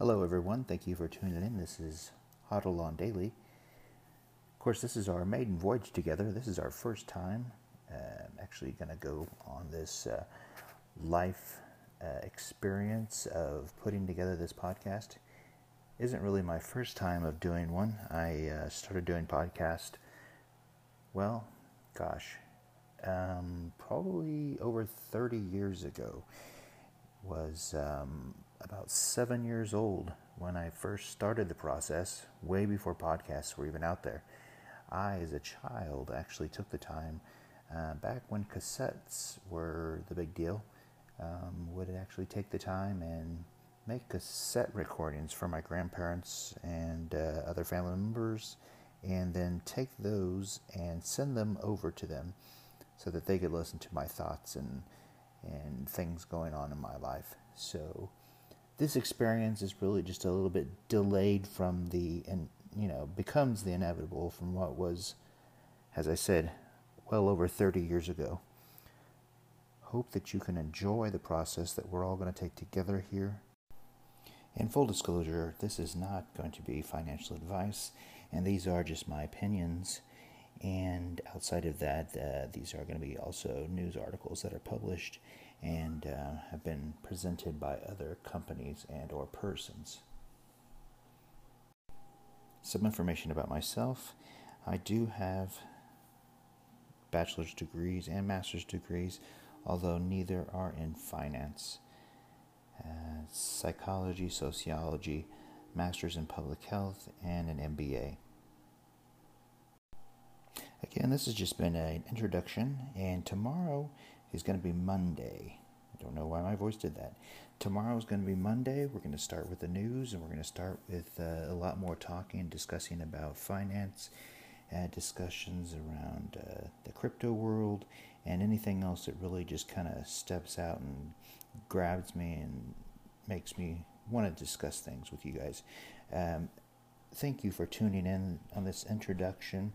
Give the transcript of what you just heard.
Hello, everyone. Thank you for tuning in. This is Huddle on Daily. Of course, this is our maiden voyage together. This is our first time. Uh, actually going to go on this uh, life uh, experience of putting together this podcast. Isn't really my first time of doing one. I uh, started doing podcast. Well, gosh, um, probably over 30 years ago. Was um, about seven years old when I first started the process, way before podcasts were even out there. I, as a child, actually took the time, uh, back when cassettes were the big deal, um, would actually take the time and make cassette recordings for my grandparents and uh, other family members, and then take those and send them over to them so that they could listen to my thoughts and and things going on in my life. So this experience is really just a little bit delayed from the and you know becomes the inevitable from what was as i said well over 30 years ago. Hope that you can enjoy the process that we're all going to take together here. In full disclosure this is not going to be financial advice and these are just my opinions and outside of that uh, these are going to be also news articles that are published and uh, have been presented by other companies and or persons. Some information about myself. I do have bachelor's degrees and master's degrees, although neither are in finance. Uh, psychology, sociology, master's in public health, and an MBA. Again, this has just been an introduction, and tomorrow is going to be Monday. I don't know why my voice did that. Tomorrow is going to be Monday. We're going to start with the news, and we're going to start with uh, a lot more talking and discussing about finance, uh, discussions around uh, the crypto world, and anything else that really just kind of steps out and grabs me and makes me want to discuss things with you guys. Um, thank you for tuning in on this introduction